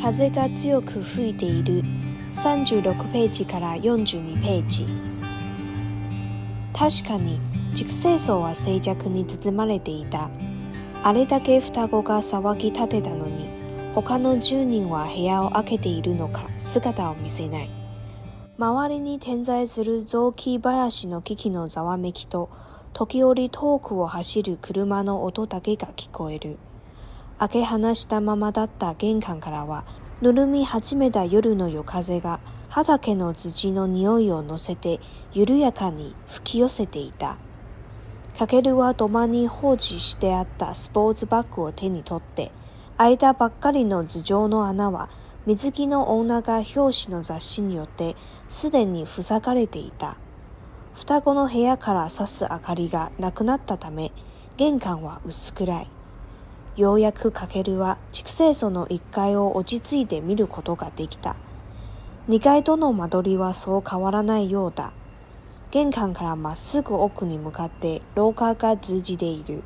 風が強く吹いている36ページから42ページ確かに熟成層は静寂に包まれていたあれだけ双子が騒ぎ立てたのに他の10人は部屋を開けているのか姿を見せない周りに点在する雑木林の危機のざわめきと時折遠くを走る車の音だけが聞こえる開け放したままだった玄関からは、ぬるみ始めた夜の夜風が畑の土の匂いを乗せて緩やかに吹き寄せていた。かけるは土間に放置してあったスポーツバッグを手に取って、開いたばっかりの頭上の穴は水着の女が表紙の雑誌によってすでに塞がれていた。双子の部屋から差す明かりがなくなったため、玄関は薄暗い。ようやくかけるは畜生層の1階を落ち着いて見ることができた。2階との間取りはそう変わらないようだ。玄関からまっすぐ奥に向かって廊下が通じている。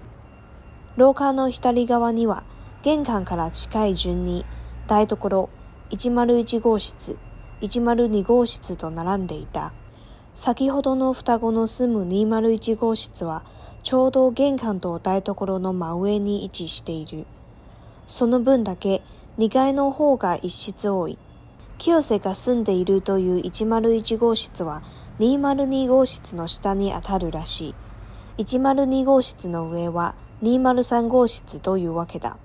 廊下の左側には玄関から近い順に台所、101号室、102号室と並んでいた。先ほどの双子の住む201号室はちょうど玄関と台所の真上に位置している。その分だけ2階の方が一室多い。清瀬が住んでいるという101号室は202号室の下にあたるらしい。102号室の上は203号室というわけだ。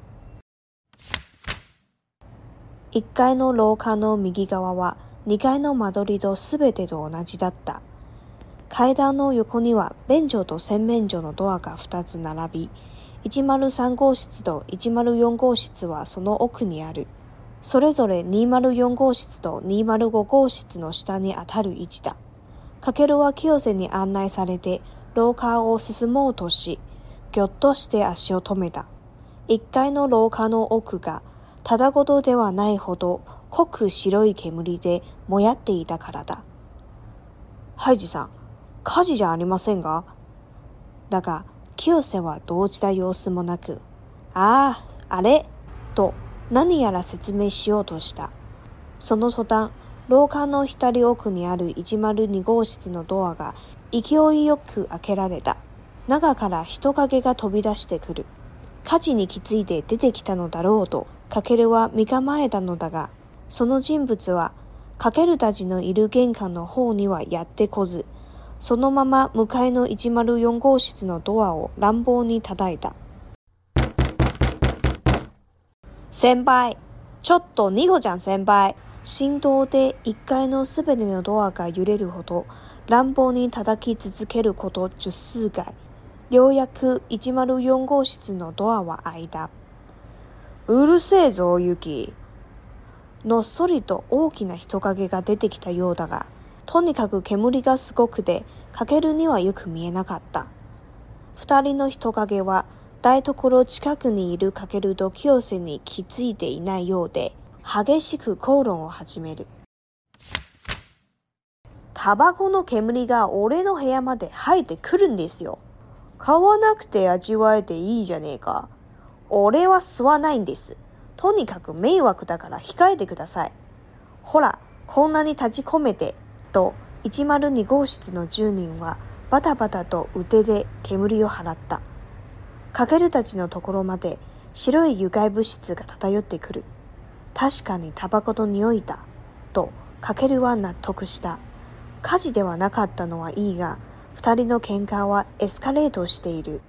1階の廊下の右側は2階の間取りと全てと同じだった。階段の横には便所と洗面所のドアが2つ並び、103号室と104号室はその奥にある。それぞれ204号室と205号室の下にあたる位置だ。かけるは清瀬に案内されて、廊下を進もうとし、ぎょっとして足を止めた。一階の廊下の奥が、ただごとではないほど濃く白い煙でもやっていたからだ。ハイジさん、火事じゃありませんが。だが、清瀬は動じた様子もなく、ああ、あれ、と何やら説明しようとした。その途端、廊下の左奥にある102号室のドアが勢いよく開けられた。中から人影が飛び出してくる。火事に気づいて出てきたのだろうと、かけるは身構えたのだが、その人物は、かけるたちのいる玄関の方にはやってこず、そのまま向かいの104号室のドアを乱暴に叩いた。先輩、ちょっとニコちゃん先輩。振動で1階のすべてのドアが揺れるほど乱暴に叩き続けること十数回。ようやく104号室のドアは開いた。うるせえぞ、ユキ。のっそりと大きな人影が出てきたようだが、とにかく煙がすごくて、かけるにはよく見えなかった。二人の人影は、台所近くにいるかけると清瀬に気づいていないようで、激しく口論を始める。タバコの煙が俺の部屋まで入ってくるんですよ。買わなくて味わえていいじゃねえか。俺は吸わないんです。とにかく迷惑だから控えてください。ほら、こんなに立ち込めてと102号室の10人はバタバタと腕で煙を払った。かけるたちのところまで白い床外物質が漂ってくる。確かにタバコと匂いだ。と、かけるは納得した。火事ではなかったのはいいが、二人の喧嘩はエスカレートしている。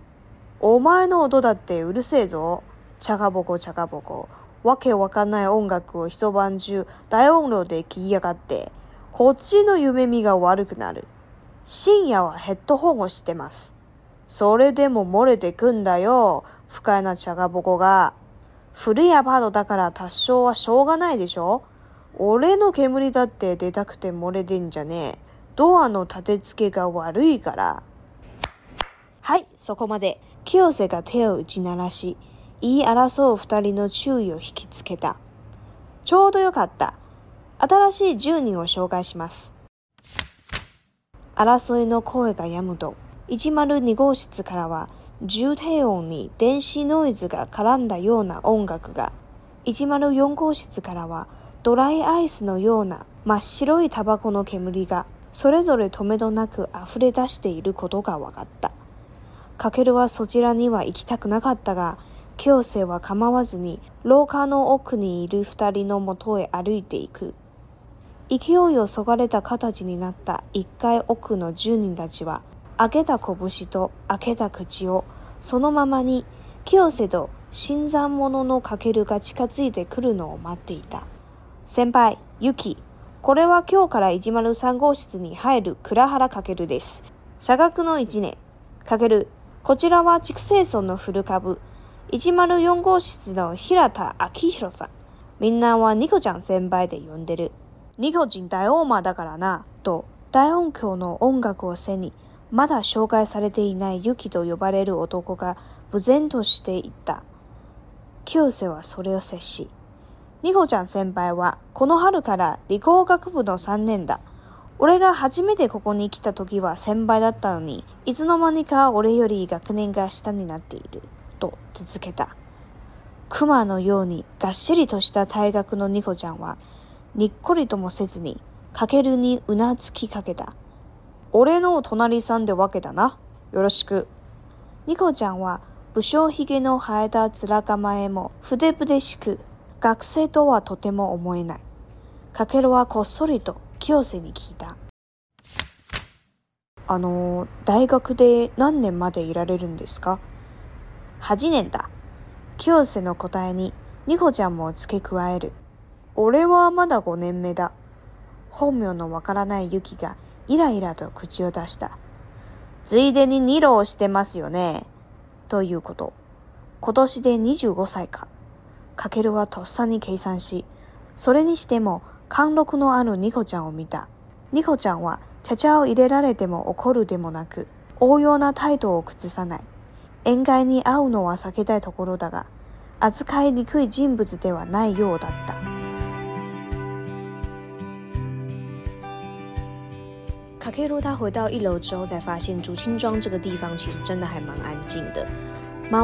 お前の音だってうるせえぞ。チャかボコチャかボコ。わけわかんない音楽を一晩中大音量で聴きやがって。こっちの夢見が悪くなる。深夜はヘッドホンをしてます。それでも漏れてくんだよ。不快なちゃがぼこが。古いアパートだから多少はしょうがないでしょ俺の煙だって出たくて漏れてんじゃねえ。ドアの立て付けが悪いから。はい、そこまで。清瀬が手を打ち鳴らし、言い争う二人の注意を引きつけた。ちょうどよかった。新しい10人を紹介します。争いの声が止むと、102号室からは重低音に電子ノイズが絡んだような音楽が、104号室からはドライアイスのような真っ白いタバコの煙がそれぞれ止めどなく溢れ出していることが分かった。かけるはそちらには行きたくなかったが、京成は構わずに廊下の奥にいる二人のもとへ歩いていく。勢いをそがれた形になった一階奥の住人たちは、開けた拳と開けた口をそのままに清瀬と新参者のかけるが近づいてくるのを待っていた。先輩、ゆき、これは今日から103号室に入る倉原かけるです。社学の一年。かける、こちらは畜生村の古株。104号室の平田明宏さん。みんなはニコちゃん先輩で呼んでる。日本人大王馬だからな、と大音響の音楽を背に、まだ紹介されていないユキと呼ばれる男が無然としていった。清瀬はそれを接し、ニコちゃん先輩はこの春から理工学部の3年だ。俺が初めてここに来た時は先輩だったのに、いつの間にか俺より学年が下になっている。と続けた。熊のようにがっしりとした体格のニコちゃんは、にっこりともせずに、かけるにうなつきかけた。俺の隣さんでわけだな。よろしく。ニコちゃんは、武将髭の生えた面構えも、ふでぶでしく、学生とはとても思えない。かけるはこっそりと、清瀬に聞いた。あの、大学で何年までいられるんですか ?8 年だ。清瀬の答えに、ニコちゃんも付け加える。俺はまだ5年目だ。本名のわからないユキがイライラと口を出した。ついでに二郎してますよね。ということ。今年で25歳か。かけるはとっさに計算し、それにしても貫禄のあるニコちゃんを見た。ニコちゃんは茶々を入れられても怒るでもなく、応用な態度を崩さない。宴会に会うのは避けたいところだが、扱いにくい人物ではないようだった。卡佩罗他回到一楼之后，才发现竹青庄这个地方其实真的还蛮安静的。这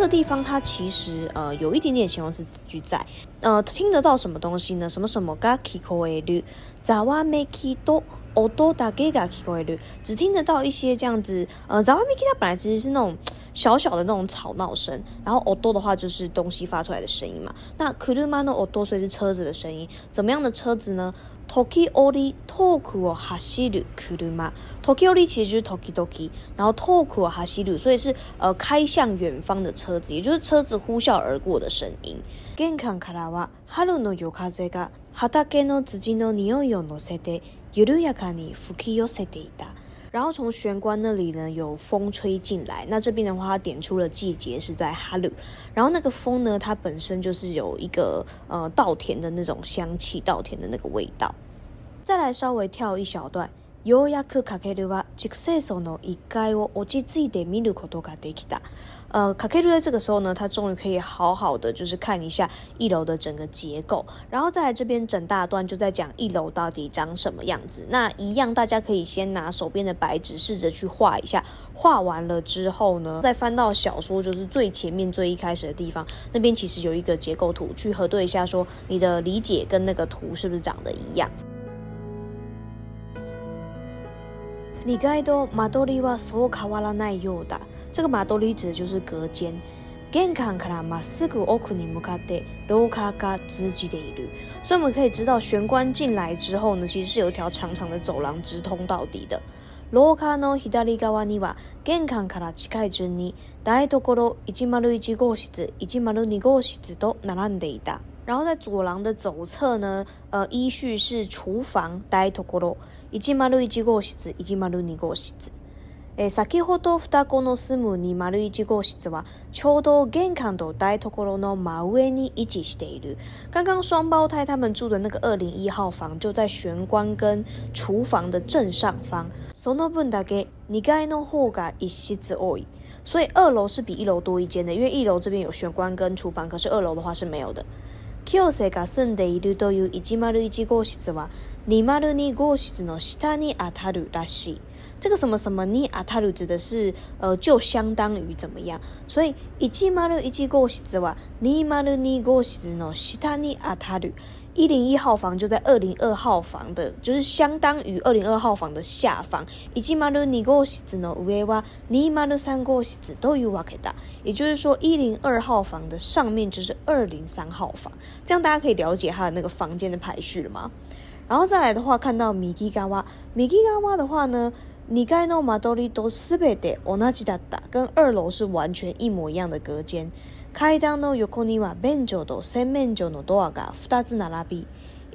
个地方它其实呃有一点点形容词句在，呃听得到什么东西呢？什么什么？这个地方它其实呃有一点点形容词句在，呃听得到什么东西呢？什么什么？オドタゲが聞こえる。只听得到一些这样子，呃，ざわめき本来其实是那种小小的那种吵闹声。然后オド的话就是东西发出来的声音嘛。那くるまの所以是车子的声音，怎么样的车子呢？トキオ u トクオハシルくるま。トキオリ其实就是ト o k i 然后トクオハシル，所以是呃开向远方的车子，也就是车子呼啸而过的声音。玄関からは春の夜風が畑の土の匂いを乗せて。ゆやかに吹き寄せていた。然后从玄关那里呢，有风吹进来。那这边的话，它点出了季节是在哈鲁。然后那个风呢，它本身就是有一个呃稻田的那种香气，稻田的那个味道。再来稍微跳一小段。ようやくかけるは熟成草の一階を落ち着いて見ることができた。呃，卡佩鲁在这个时候呢，他终于可以好好的就是看一下一楼的整个结构，然后再来这边整大段就在讲一楼到底长什么样子。那一样，大家可以先拿手边的白纸试着去画一下，画完了之后呢，再翻到小说就是最前面最一开始的地方，那边其实有一个结构图，去核对一下，说你的理解跟那个图是不是长得一样。二階とマドリはそう変わらないようだ。这个马多里指的就是隔间。玄関からますぐ奥に向かってロカが直線で行く。所以我们可以知道，玄关进来之后呢，其实是有一条长长的走廊直通到底的。ロカの左側には玄関から近い順に大所一マ一号室一マ二号室と並んでいた。然后在走廊的左侧呢，呃，依序是厨房大所101号室、102号室。えー、先ほど双子の住む201号室は、ちょうど玄関と台所の真上に位置している。刚刚双胞胎他们住的那个201号房就在玄关跟厨房的正上方。その分だけ2階の方が一室多い。所以二楼是比一楼多一间的，因为一楼这边有玄关跟厨房，可是二楼的话是没有的。清瀬が住んでいるという101号室は、尼玛鲁尼戈西子诺西塔尼阿塔鲁拉西，这个什么什么尼阿塔鲁指的是呃，就相当于怎么样？所以一吉马鲁一吉过西之外，尼玛鲁尼过西子诺西塔尼阿塔鲁，一零一号房就在二零二号房的，就是相当于二零二号房的下方。一吉马鲁尼过西子诺乌埃哇，尼玛鲁三戈西子都有瓦克达，也就是说，一零二号房的上面就是二零三号房，这样大家可以了解它的那个房间的排序了吗？然后再来的话，看到米奇嘎瓦，米奇嘎瓦的话呢，你该诺马兜里都四百得我那记得打，跟二楼是完全一模一样的隔间。階段の横には便所と洗面所のドアが二つ並び。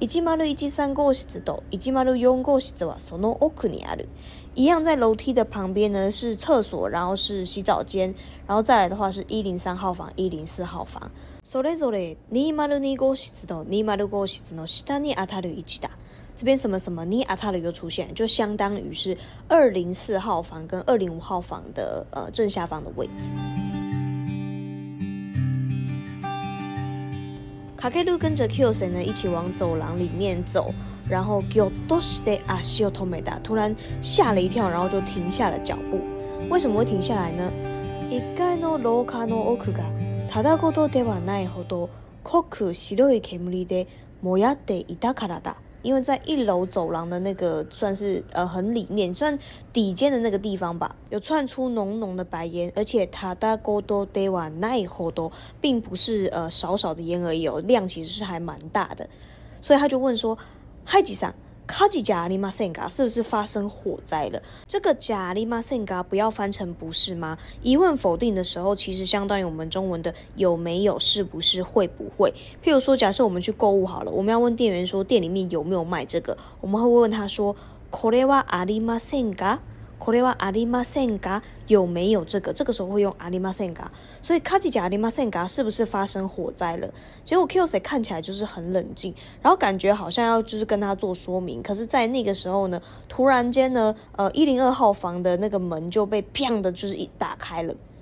一マル一三号室と一マル四号室はその奥にある。一样在楼梯的旁边呢，是厕所，然后是洗澡间，然后再来的话是一零三号房、一零四号房。それぞれ二マル号室と二マル号室の下にあたる一だ。这边什么什么尼阿查的又出现，就相当于是二零四号房跟二零五号房的呃正下方的位置。卡克鲁跟着 Q 谁呢一起往走廊里面走，然后 a 多 i o t o m e d a 突然吓了一跳，然后就停下了脚步。为什么会停下来呢？ではないほど濃く白い煙で燃やっていたからだ。因为在一楼走廊的那个算是呃很里面算底尖的那个地方吧，有窜出浓浓的白烟，而且塔大锅多，得瓦奈好多，并不是呃少少的烟而已，量其实是还蛮大的，所以他就问说，嗨吉桑。カジジャリマセン是不是发生火灾了？这个ジャリマセン不要翻成不是吗？疑问否定的时候，其实相当于我们中文的有没有、是不是、会不会。譬如说，假设我们去购物好了，我们要问店员说店里面有没有卖这个，我们会问他说、これはありませんか？これは阿里マセンガ有没有这个？这个时候会用阿里マセンガ，所以カジ家阿里マセンガ是不是发生火灾了？结果 Kyose 看起来就是很冷静，然后感觉好像要就是跟他做说明。可是，在那个时候呢，突然间呢，呃，一零二号房的那个门就被砰的，就是一打开了。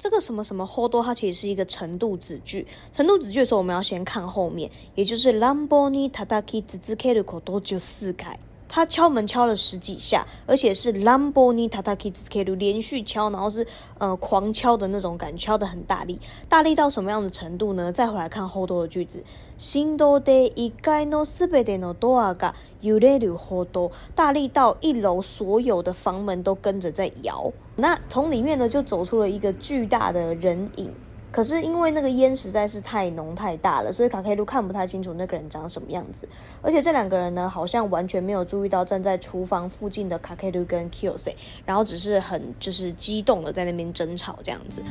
这个什么什么好多，它其实是一个程度子句。程度子句的时候，我们要先看后面，也就是ラ a k i z タ z つつけることじゅ就四回。他敲门敲了十几下，而且是 lamboni t a ンボニタタ k ズ r u 连续敲，然后是呃狂敲的那种感觉，敲得很大力，大力到什么样的程度呢？再回来看后头的句子，新多で一階の四階のドアが揺れるほど，大力到一楼所有的房门都跟着在摇，那从里面呢就走出了一个巨大的人影。可是因为那个烟实在是太浓太大了，所以卡卡路看不太清楚那个人长什么样子。而且这两个人呢，好像完全没有注意到站在厨房附近的卡卡路跟 k y o s e 然后只是很就是激动的在那边争吵这样子。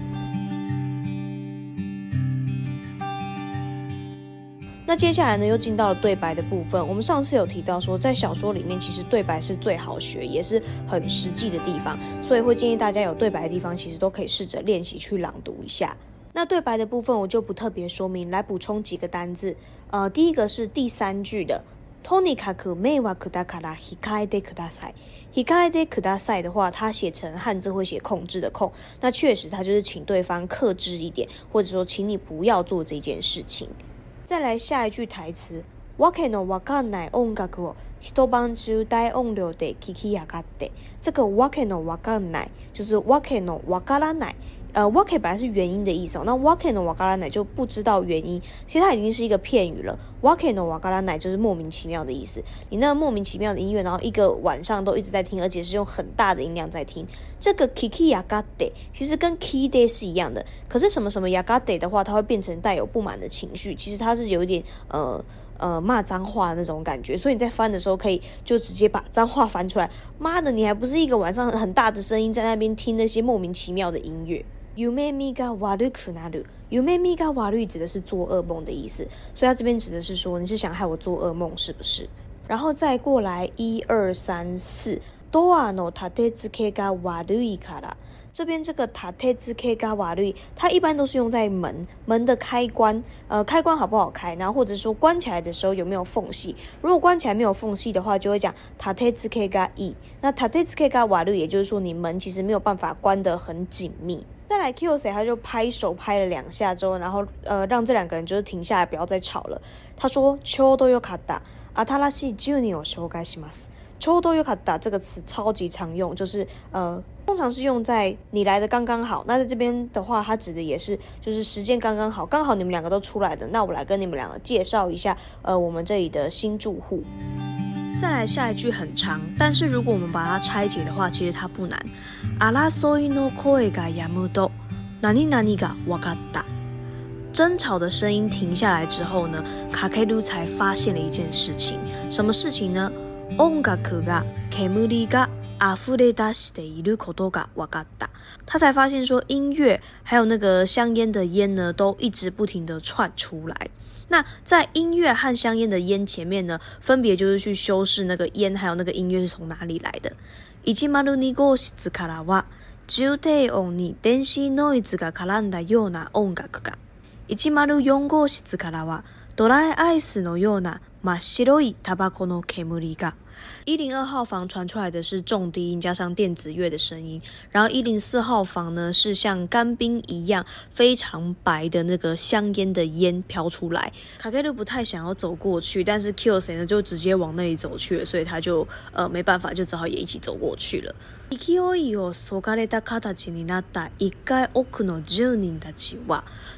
那接下来呢，又进到了对白的部分。我们上次有提到说，在小说里面其实对白是最好学，也是很实际的地方，所以会建议大家有对白的地方，其实都可以试着练习去朗读一下。那对白的部分，我就不特别说明，来补充几个单字。呃，第一个是第三句的 “toni kaku me wa kudakara hikai de kudasai”，“hikai de kudasai” 的话，它写成汉字会写“控制”的“控”。那确实，他就是请对方克制一点，或者说，请你不要做这件事情。再来下一句台词：“wakeno wakarna ongaku hitobanju dai onryo de kikia kate”，这个 “wakeno wakarna” 就是 “wakeno wakarna”。呃，walky 本来是原因的意思，那 walky 的瓦嘎拉奶就不知道原因，其实它已经是一个片语了。walky 的瓦嘎拉奶就是莫名其妙的意思。你那莫名其妙的音乐，然后一个晚上都一直在听，而且是用很大的音量在听。这个 kiki ya gade 其实跟 key day 是一样的，可是什么什么 ya gade 的话，它会变成带有不满的情绪，其实它是有一点呃呃骂脏话那种感觉。所以你在翻的时候可以就直接把脏话翻出来。妈的，你还不是一个晚上很大的声音在那边听那些莫名其妙的音乐？You make me go 瓦可纳 y o u m a 指的是做噩梦的意思，所以他这边指的是说你是想害我做噩梦是不是？然后再过来一二三四多啊，a n o t a e t s u k a 卡啦。这边这个塔 a t e t s k e ga 绿，它一般都是用在门门的开关，呃，开关好不好开？然后或者说关起来的时候有没有缝隙？如果关起来没有缝隙的话，就会讲塔 a t k e ga e。那塔 a t k e ga 绿，也就是说你门其实没有办法关得很紧密。再来 Q 谁，他就拍手拍了两下之后，然后呃，让这两个人就是停下来，不要再吵了。他说，秋都有卡达，阿塔拉西タラシ君に私はします。ちょうどよかっ这个词超级常用，就是呃，通常是用在你来的刚刚好。那在这边的话，它指的也是，就是时间刚刚好，刚好你们两个都出来的。那我来跟你们两个介绍一下，呃，我们这里的新住户。再来下一句很长，但是如果我们把它拆解的话，其实它不难。阿拉所以の声がヤムド、ナニナニがわかった。争吵的声音停下来之后呢，卡凯鲁才发现了一件事情。什么事情呢？オンが来るが、ケムリがアフレダシでイルコドがわかった。他才发现说，音乐还有那个香烟的烟呢，都一直不停的窜出来。那在音乐和香烟的烟前面呢，分别就是去修饰那个烟，还有那个音乐是从哪里来的。102号室からは重低音に電子ノイズが絡んだような音楽が、104号室からはドライアイスのような真っ白いタバコの煙が、一零二号房传出来的是重低音加上电子乐的声音，然后一零四号房呢是像干冰一样非常白的那个香烟的烟飘出来。卡卡路不太想要走过去，但是 Q 谁呢就直接往那里走去了，所以他就呃没办法，就只好也一起走过去了。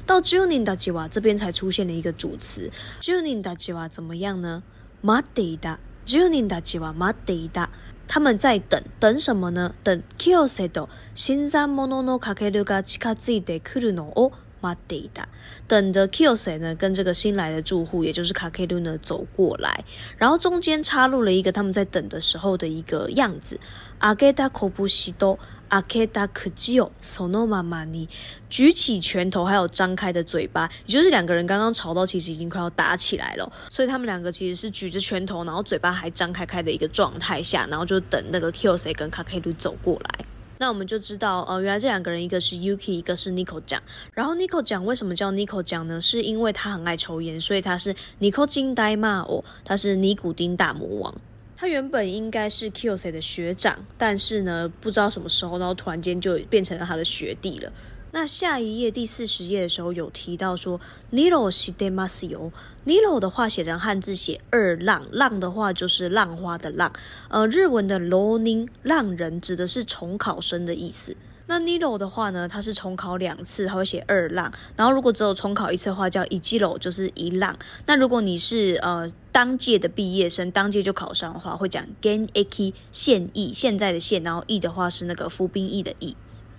到 Junin d 吉 q w a 这边才出现了一个主词，Junin d a 怎么样呢？马得达。住人たちは待っていた。他们在等等什么呢？等キオセド新参ものカケルが近づいて来るのを待っていた。等着 o s セ呢跟这个新来的住户，也就是カケル呢走过来，然后中间插入了一个他们在等的时候的一个样子。あげたコブシド。阿克达克吉奥索诺玛玛尼举起拳头，还有张开的嘴巴，也就是两个人刚刚吵到，其实已经快要打起来了。所以他们两个其实是举着拳头，然后嘴巴还张开开的一个状态下，然后就等那个 Q C 跟卡卡鲁走过来。那我们就知道，呃，原来这两个人一个是 Yuki，一个是 Nico 酱。然后 Nico 酱为什么叫 Nico 酱呢？是因为他很爱抽烟，所以他是尼 o 丁呆骂我，他是尼古丁大魔王。他原本应该是 k o s e 的学长，但是呢，不知道什么时候，然后突然间就变成了他的学弟了。那下一页第四十页的时候有提到说，Niro 是 d e m a s i o n i r o 的话写成汉字写二浪，浪的话就是浪花的浪，呃，日文的 l o n i n 浪人指的是重考生的意思。那 nilo 的话呢，它是重考两次，他会写二浪。然后如果只有重考一次的话，叫一季喽，就是一浪。那如果你是呃当届的毕业生，当届就考上的话，会讲 geneki 现役现在的现，然后 e 的话是那个服兵役的役。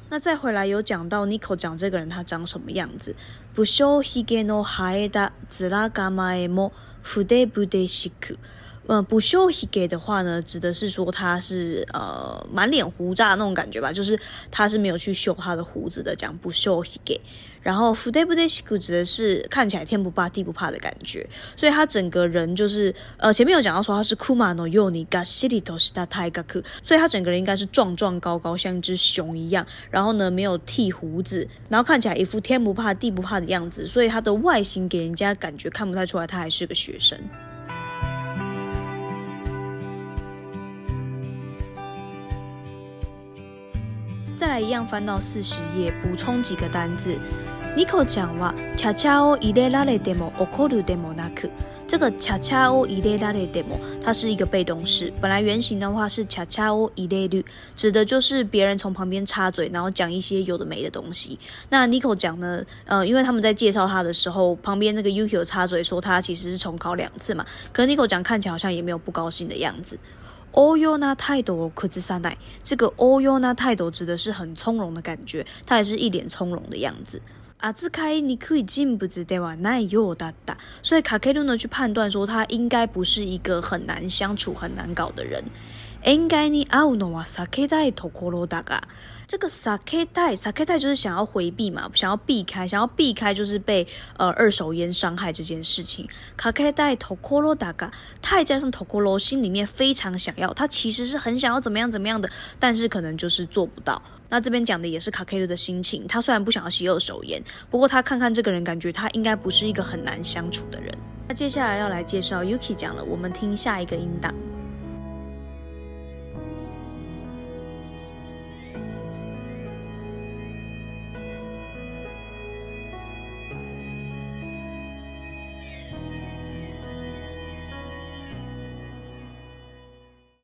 那再回来有讲到 nico 讲这个人他长什么样子，不修 hige haeda g no zura 秀 m ゲのハイダ紫拉ガ bude s ブデシク。呃，不修髭的话呢，指的是说他是呃满脸胡渣那种感觉吧，就是他是没有去修他的胡子的，讲不修髭。然后富态不带髭指的是看起来天不怕地不怕的感觉，所以他整个人就是呃前面有讲到说他是库马诺尤尼 t 西里 a i ga 嘎克，所以他整个人应该是壮壮高高，像一只熊一样，然后呢没有剃胡子，然后看起来一副天不怕地不怕的样子，所以他的外形给人家感觉看不太出来他还是个学生。再来一样，翻到四十页，补充几个单字。Nico 讲了，恰恰哦，伊咧拉咧 demo，我考了 demo 那克。这个恰恰哦，伊咧拉咧 demo，它是一个被动式。本来原型的话是恰恰哦，伊咧律，指的就是别人从旁边插嘴，然后讲一些有的没的东西。那 Nico 讲呢，呃，因为他们在介绍他的时候，旁边那个 UQ 有插嘴说他其实是重考两次嘛，可 Nico 讲看起来好像也没有不高兴的样子。オヨ那態度を口にしな这个オヨ那態度指的是很从容的感觉，他也是一脸从容的样子。あ、自開にクイジン不知でわないよだだ。所以卡卡鲁呢去判断说他应该不是一个很难相处、很难搞的人。应该に会うのは避けたいところだが。这个 Saketai Saketai 就是想要回避嘛，想要避开，想要避开就是被呃二手烟伤害这件事情。Kaketai t o k o r o Daga，泰加上 t o k o r o 心里面非常想要，他其实是很想要怎么样怎么样的，但是可能就是做不到。那这边讲的也是 k a k e 的心情，他虽然不想要吸二手烟，不过他看看这个人，感觉他应该不是一个很难相处的人。那接下来要来介绍 Yuki 讲了，我们听下一个音档。